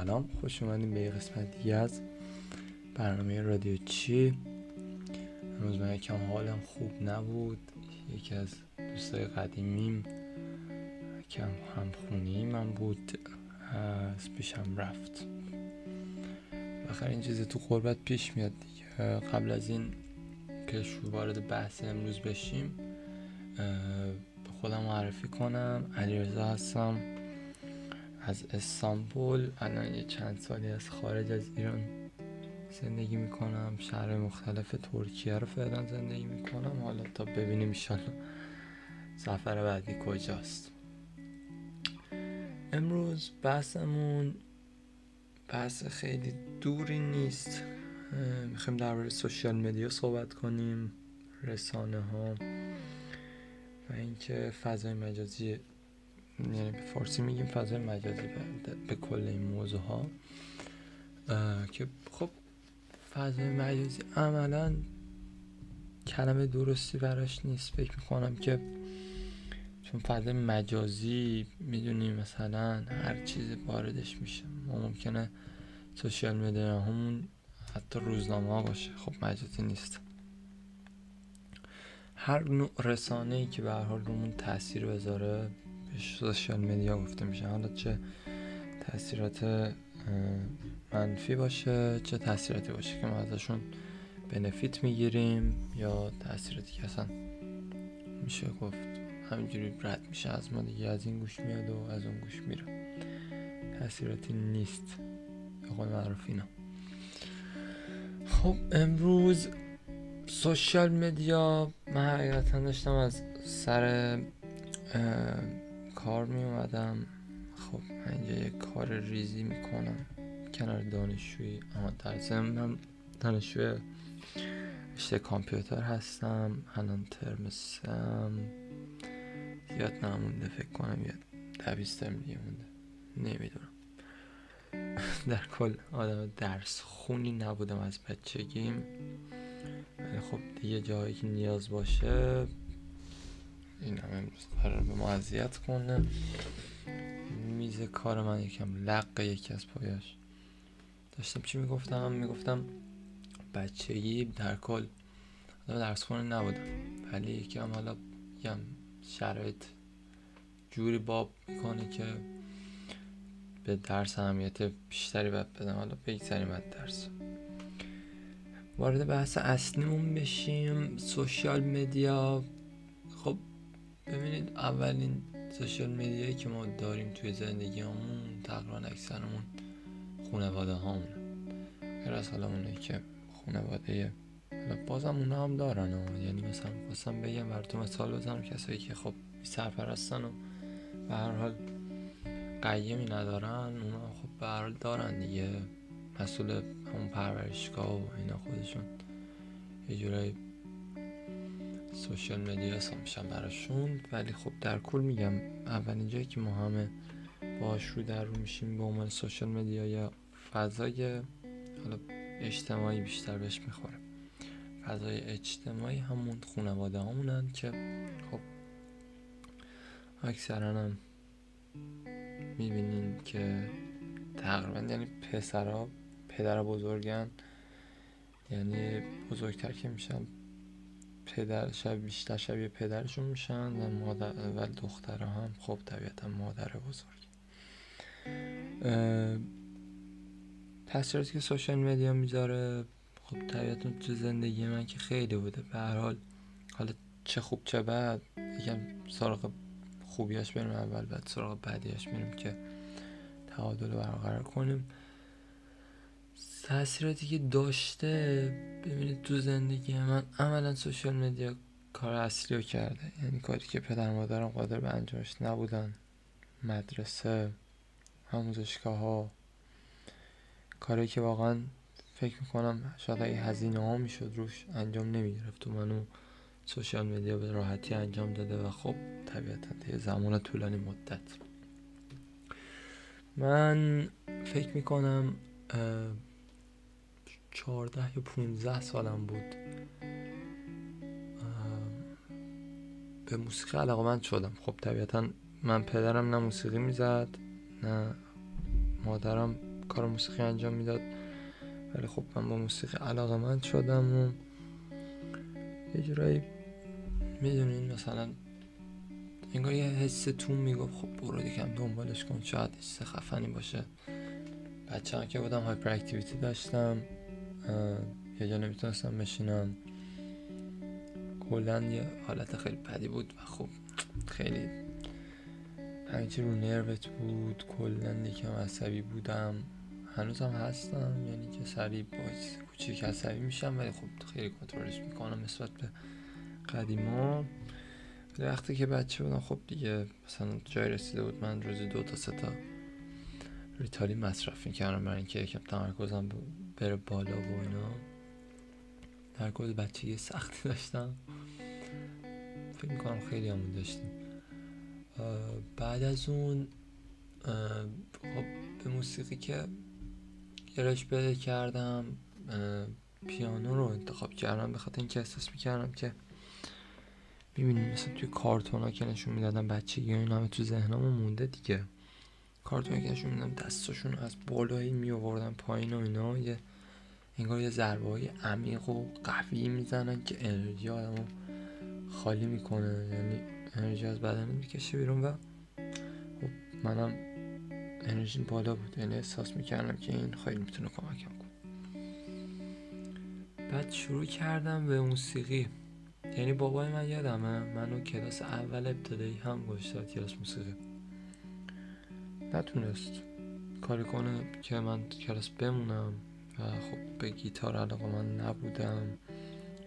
سلام خوش اومدیم به یه قسمت دیگه از برنامه رادیو چی. امروز من یکم حالم خوب نبود یکی از دوستای قدیمیم کم همخونی من بود از پیشم رفت. بخیر این چیزی تو قربت پیش میاد دیگه. قبل از این که وارد بحث امروز بشیم به خودم معرفی کنم. علیرضا هستم. از استانبول الان یه چند سالی از خارج از ایران زندگی می‌کنم. شهر مختلف ترکیه رو فعلا زندگی می‌کنم. حالا تا ببینیم ایشالا سفر بعدی کجاست. امروز بحثمون بحث خیلی دوری نیست. می‌خوایم درباره سوشیال مدیا صحبت کنیم رسانه ها و اینکه فضای مجازی یعنی به فارسی میگیم فضای مجازی به, به کل این موضوع ها که خب فضای مجازی عملا کلمه درستی براش نیست. فکر می‌کنم که چون فضای مجازی می‌دونیم مثلا هر چیزی واردش میشه. ما ممکنه سوشیال مدیا همون حتی روزنامه باشه. خب مجازی نیست. هر نوع رسانه ای که به هر حال رومون تاثیر بذاره سوشال مدیا گفته میشه. حالا چه تاثیرات منفی باشه چه تاثیراتی باشه که ما ازشون بنفیت می‌گیریم یا تاثیراتی که اصلا میشه گفت همینجوری رد میشه از ما دیگه از این گوش میاد و از اون گوش میره. تاثیراتی نیست. به قول معروف اینا. خب امروز سوشال مدیا من حقیقتا داشتم از سر کار می اومدم خب من اینجا یه کار ریزی می‌کنم. کنار دانشجویی. اما در من دانشجوی رشته کامپیوتر هستم. الان ترم سم زیاد نمونده. فکر کنم یه دویست ترم دیگه مونده. نمی‌دونم. در کل آدم درس خونی نبودم از بچگیم. خب دیگه جایی که نیاز باشه این هم امروز قرار به ما اذیت کنه. میز کار من یکم لق یکی از پایاش داشتم چی می‌گفتم؟ می‌گفتم بچگی در کل درس خونه نبودم. ولی یکم حالا یکم شرایط جوری باب می‌کنه که به درس اهمیت بیشتری باید بدم. حالا بگذاریم از درس. وارد بحث اصلیمون بشیم. سوشیال مدیا ببینید اولین سوشیال مدیایی که ما داریم توی زندگی همون تقریبا اکثرمون خانواده هامون. غیر از حالا اونه که خانواده حالا بازم اونا هم دارن و یعنی مثلا خواستم بگم براتون مثال بزنم کسایی که خب سرپرستن و به هر حال قیمی ندارن اونا خب به هر حال دارن دیگه. مسئول همون پرورشگاه و اینا خودشون. یه جورایی سوشال مدیا میشن براشون. ولی خب در کل میگم اولین جایی که ما همه باش رو در رو میشیم به عنوان سوشال مدیا یا فضای حالا اجتماعی بیشتر بهش می‌خوره فضای اجتماعی همون خانواده همونن که خب اکثرا هم می‌بینین که تقریبا یعنی پسرها پدر بزرگن. یعنی بزرگتر که میشن پدر شب بیشتر شبیه پدرشون میشن و مادر و دخترها هم خب طبیعتا مادر بزرگ. تاثیراتی که سوشال مدیا می‌ذاره؟ خب طبیعتا تو زندگی من که خیلی بوده. به هر حال حالا چه خوب چه بد یکم سراغ خوبیاش بریم اول بعد سراغ بدیاش میریم که تعادل برقرار کنیم. تاثیراتی که داشته ببینید تو زندگی من عملا سوشال مدیا کار اصلی رو کرده. یعنی کاری که پدر مادرم قادر به انجامش نبودن. مدرسه آموزشگاه ها کاری که واقعا فکر می‌کنم شاید اگه هزینه ها می‌شد روش انجام نمی‌گرفت و منو سوشال مدیا به راحتی انجام داده و خب طبیعتا یه زمان طولانی مدت. من فکر می‌کنم چهارده یا پونزده سالم بود. به موسیقی علاقه من شدم. خب طبیعتا من پدرم نه موسیقی می‌زد نه مادرم کار موسیقی انجام می‌داد. ولی خب من با موسیقی علاقه من شدم و یه جورایی می‌دونین مثلا انگار یه حس تو می‌گفت خب برو دیگه دنبالش کن شاید حس خفنی باشه. بچه که بودم هایپر اکتیویتی داشتم. یه جا نمی‌تونستم بشینم. کلا یه حالت خیلی بدی بود و خب خیلی همینچه رو نروت بود. کلا یکم عصبی بودم. هنوزم هستم یعنی که سریع با کوچیک عصبی میشم ولی خب خیلی کنترلش می‌کنم نسبت به قدیما. وقتی که بچه بودم خب دیگه مثلا جای رسیده بود من روزی دو تا سه تا ریتالی مصرف می‌کردم برای اینکه یکم تمرکزم بره بالا و اینا. در کل بچگی سختی داشتم. فکر می‌کنم خیلی همون داشتیم. بعد از اون خب به موسیقی که گرش بده کردم پیانو رو انتخاب کردم. به خاطر اینکه احساس می‌کردم که می‌بینیم مثلا توی کارتون ها که نشون می‌دادم بچگی این همه تو ذهنمون مونده دیگه. کارتون که نشون می‌دادم دستاشون از بالایی می آوردن پایین و اینا. یه انگار یه ضربه های عمیق و قوی می‌زنن که انرژی آدمو خالی می‌کنه. یعنی انرژی از بدن می‌کشه بیرون و خب منم انرژی بالا بود. یعنی احساس می‌کردم که این خیلی می‌تونه کمکم کنه. بعد شروع کردم به موسیقی. یعنی بابای من یادمه منو کلاس اول ابتدایی هم گذاشت کلاس موسیقی. نتونست. کاری کنه که من کلاس بمونم. خب به گیتار علاقه من نبودم.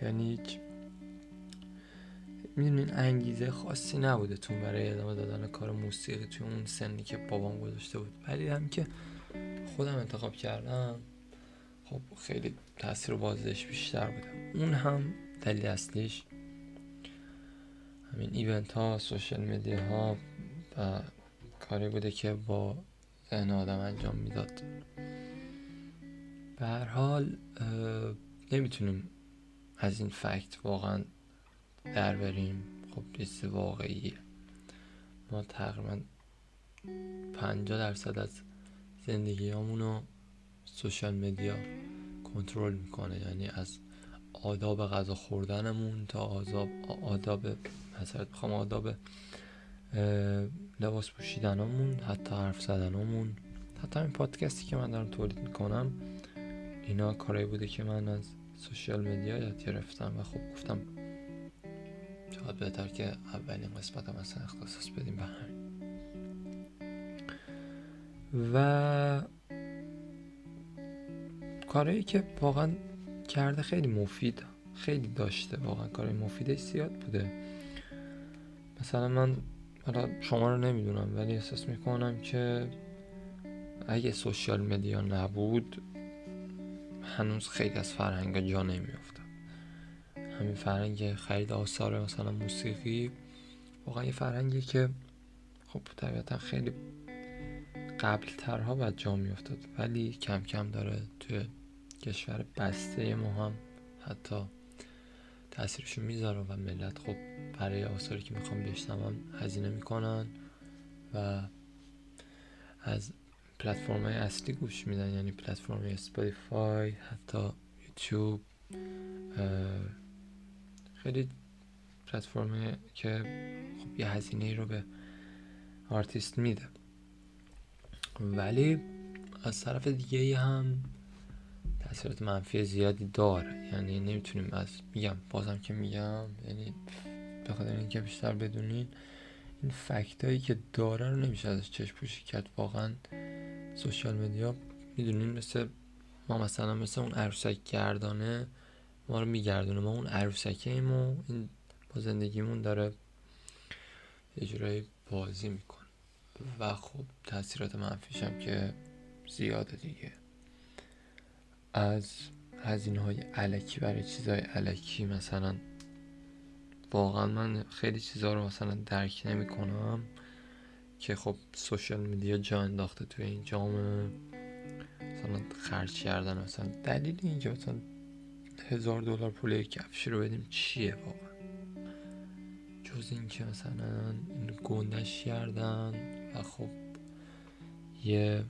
یعنی می‌دونین انگیزه خاصی نبوده تون برای ادامه دادن کار موسیقی توی اون سنی که بابام گذاشته بود. ولی هم که خودم انتخاب کردم خب خیلی تاثیر بازش بیشتر بوده. اون هم دلیل اصلیش همین event ها social media ها و کاری بوده که با ذهن آدم انجام می‌داد. به هر حال نمی‌تونیم از این fact واقعا در بریم. خب چیز واقعیه. ما تقریبا پنجاه درصد از زندگی رو social media کنترل می‌کنه. یعنی از آداب غذا خوردنمون تا آداب آداب مثلا بخوام آداب لباس پوشیدنمون حتی حرف زدنمون حتی این پادکستی که من دارم تولید می‌کنم. اینا کارایی بوده که من از سوشیال مدیا یاد گرفتم و خب گفتم شاید بهتر که اولین قسمت هم اصلا اختصاص بدیم به و کارهایی که واقعا کرده خیلی مفید خیلی داشته واقعا. کار مفیدش زیاد بوده. مثلا من حالا شما رو نمی‌دونم ولی احساس می‌کنم که اگه سوشیال مدیا نبود هنوز خیلی از فرهنگ جا نمیافتن. همین فرهنگ خرید آثار مثلا موسیقی واقعا یه فرهنگی که خب طبیعتا خیلی قبل ترها باید جا میافتاد ولی کم کم داره توی کشور بسته ما هم حتی تاثیرشو می‌ذاره و ملت خب برای آثاری که می‌خوام بشنون هزینه می‌کنن و از پلتفرم اصلی گوش میدن یعنی پلتفرم اسپاتیفای حتی یوتیوب خیلی پلتفرم که خب یه هزینه رو به آرتیست میده. ولی از طرف دیگه هم تاثیرات منفی زیادی داره. یعنی نمی‌تونیم از میگم بازم که میگم یعنی به خاطر اینکه بیشتر بدونین این fact هایی که داره رو نمیشه ازش چشم پوشی کرد. واقعا social media می‌دونین مثل ما مثلا مثل اون عروسک گردانه ما رو میگردونه. ما اون عروسکه ایم و این با زندگیمون داره یه جورایی بازی می‌کنه. و خب تاثیرات منفیش هم که زیاده دیگه. از هزینه های علکی برای چیزهای علکی مثلا واقعا من خیلی چیزها رو مثلا درک نمی کنم که خب سوشال میدیا جا انداخته توی این جامعه. مثلا خرج کردن مثلا دلیل اینکه مثلا هزار دلار پول کفشی رو بدیم چیه واقعا؟ جز اینکه مثلا این گندش کردن و خب یه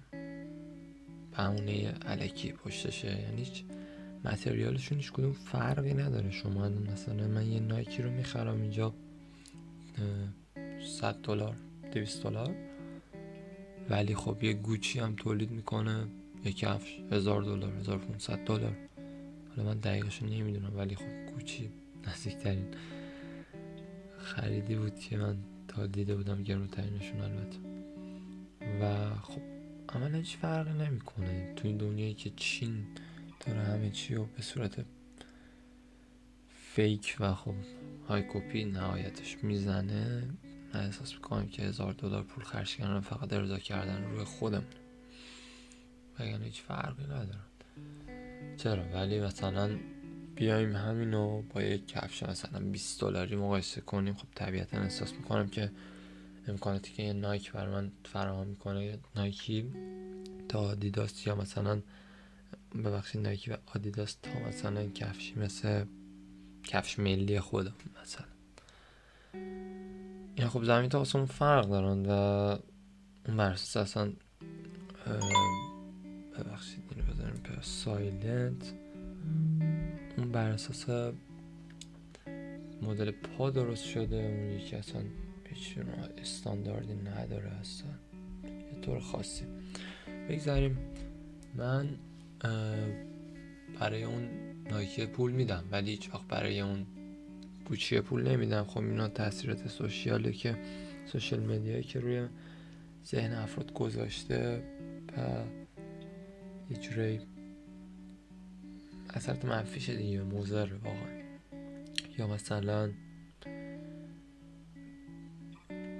بهونه علکی پشتشه. یعنی هیچ متریالشون هیچ کدوم فرقی نداره. شما مثلا من یه نایکی رو می‌خرم اینجا 100 دلار. 200 دلار. ولی خب یه گوچی هم تولید می‌کنه. یه کفش هزار دلار 1500 دلار. حالا من دقیقش نمی‌دونم ولی خب گوچی نزدیکترین خریدی بود که من تا دیده بودم گرونترینشون البته. و خب عملا هیچ فرقی نمی‌کنه. تو این دنیایی که چین داره همه چی رو به صورت فیک و خب های کپی نهایتش می‌زنه من احساس می‌کنم که هزار دلار پول خرج کردن فقط ارضا کردن روی خودم. وگرنه هیچ فرقی ندارم. چرا؟ ولی مثلا بیایم همینو با یک کفش مثلا 20 دلاری مقایسه کنیم. خب طبیعتا احساس می‌کنم که امکاناتی که یه نایک بر من فراهم می‌کنه نایکی تا آدیداس یا مثلا ببخشید نایکی و آدیداس تا مثلا کفشی مثل کفش ملی خودم مثلا. این خب زمین تا اون فرق دارن و اون برساس اصلا ببخشید اینو بذاریم پر. سایلنت اون بر اساس مدل پا درست شده اون یکی اصلا هیچ استانداردی نداره اصلا. یه طور خاصی. بگذاریم. من برای اون نایکی پول میدم ولی هیچ وقت برای اون بوچیه پول نمیدم. خب اینا تاثیرات سوشیاله که سوشال مدیایی که روی ذهن افراد گذاشته و یه جوری اثرات منفیش دیگه موزر واقعا. یا مثلا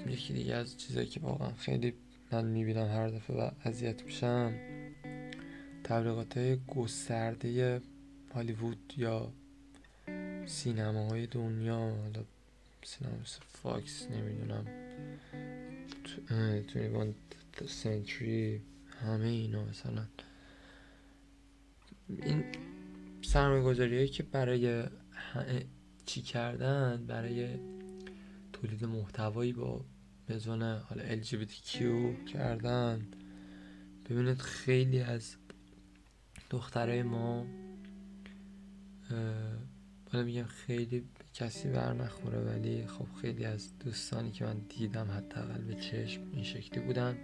یکی دیگه از چیزایی که واقعا خیلی من می‌بینم هر دفعه و اذیت میشم تبلیغات های گسترده هالیوود یا سینماهای دنیا حالا سینما مثل فاکس نمی‌دونم تو سنتری همه اینا مثلا. این سرمایه که برای چی کردن برای تولید محتوایی با مزون حالا LGBTQ کردن. ببینید خیلی از دخترای ما حالا میگم خیلی کسی بر نخوره ولی خب خیلی از دوستانی که من دیدم حداقل به چشم این شکلی بودن.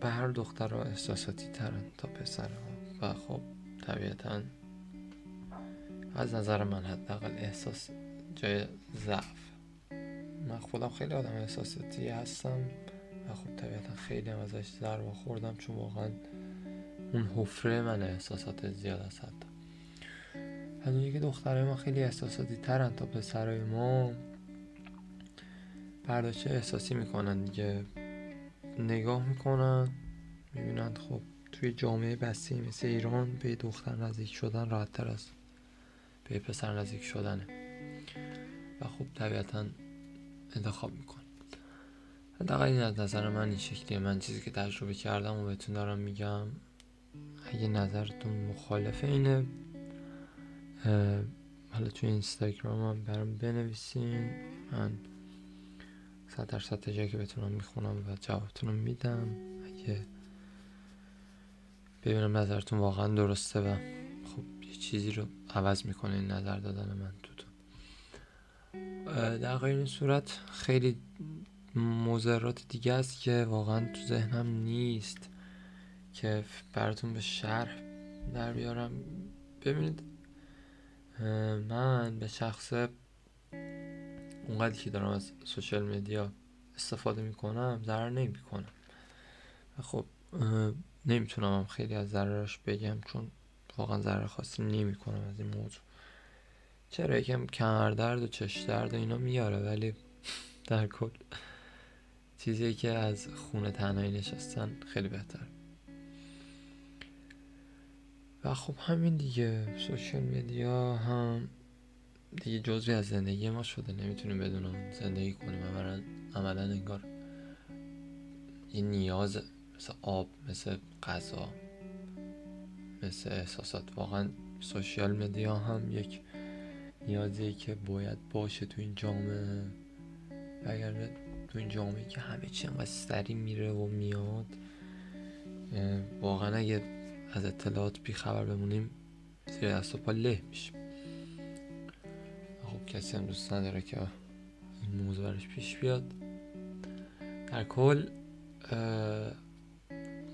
به هر دختر احساساتی ترن تا پسر و خب طبیعتا از نظر من حداقل احساس جای ضعف. من خودم خیلی آدم احساساتی هستم و خب طبیعتا خیلی هم ازش ضربه خوردم چون واقعا اون حفره من احساسات زیاد است از که دخترای ما خیلی احساساتی ترن تا پسرای ما برداشته احساسی می‌کنن دیگه. نگاه می‌کنن می‌بینن خب توی جامعه بسته مثل ایران به دختر نزدیک شدن راحت تر است به پسر نزدیک شدنه. و خب طبیعتا انتخاب میکن حداقل این از نظر من این شکلیه من چیزی که تجربه کردم و بهتون دارم میگم اگه نظرتون مخالفه اینه حالا توی اینستاگرام هم برام بنویسین. من صد درصد جایی که بتونم می‌خونم و جوابتون میدم. اگه ببینم نظرتون واقعا درسته و خب یه چیزی رو عوض می‌کنه این نظر دادن من تو در غیر این صورت خیلی موزرات دیگه است که واقعا تو ذهنم نیست که براتون به شرح در بیارم. ببینید من به شخص اونقدر که دارم از سوشل مدیا استفاده می‌کنم ضرر نمی‌کنم. خب نمی‌تونم هم خیلی از ضررش بگم چون واقعا ضرر خاصی نمی‌کنم از این موضوع. چرا؟ یکم کمردرد و چش درد و اینا میاره ولی در کل چیزی که از خونه تنهایی نشستن خیلی بهتر و خب همین دیگه سوشال میدیا هم دیگه جزوی از زندگی ما شده نمی‌تونیم بدون زندگی کنیم. عملا عملا انگار یه نیاز مثل آب مثل غذا مثل احساسات. واقعا سوشیال مدیا هم یک نیازی که باید باشه تو این جامعه. اگر تو این جامعه که همه چی انقدر سری میره و میاد واقعا اگه از اطلاعات بیخبر بمونیم زیر دست و پا له میشیم. خب کسی هم دوست نداره که این موضوع برش پیش بیاد. در کل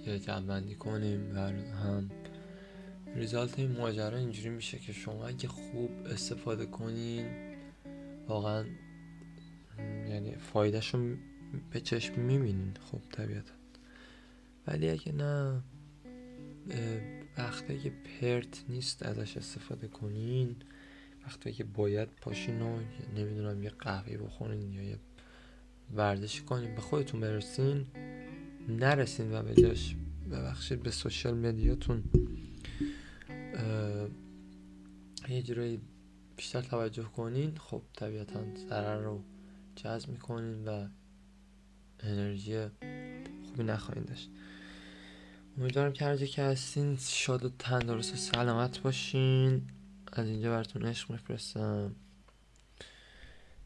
یه جمعبندی کنیم و هم ریزالت این ماجرا اینجوری میشه که شما اگه خوب استفاده کنین واقعا یعنی فایدهشو به چشم می‌بینین خب طبیعتا. ولی اگه نه وقتی که پرت نیست ازش استفاده کنین وقتی که باید پاشین و نمی‌دونم یه قهوه بخورین یا یه ورزشی کنین به خودتون برسین نرسین و به ببخشید به سوشال مدیاتون یه جورایی بیشتر توجه کنین. خب طبیعتا ضرر رو جذب می‌کنین و انرژی خوبی نخواهید داشت. امیدوارم که هر که هستین شاد و تندرست و سلامت باشین. از اینجا براتون عشق میفرستم.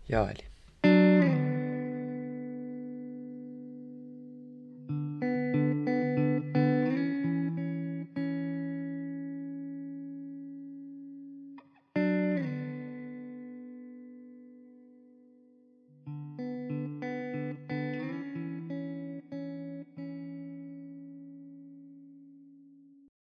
یا علی.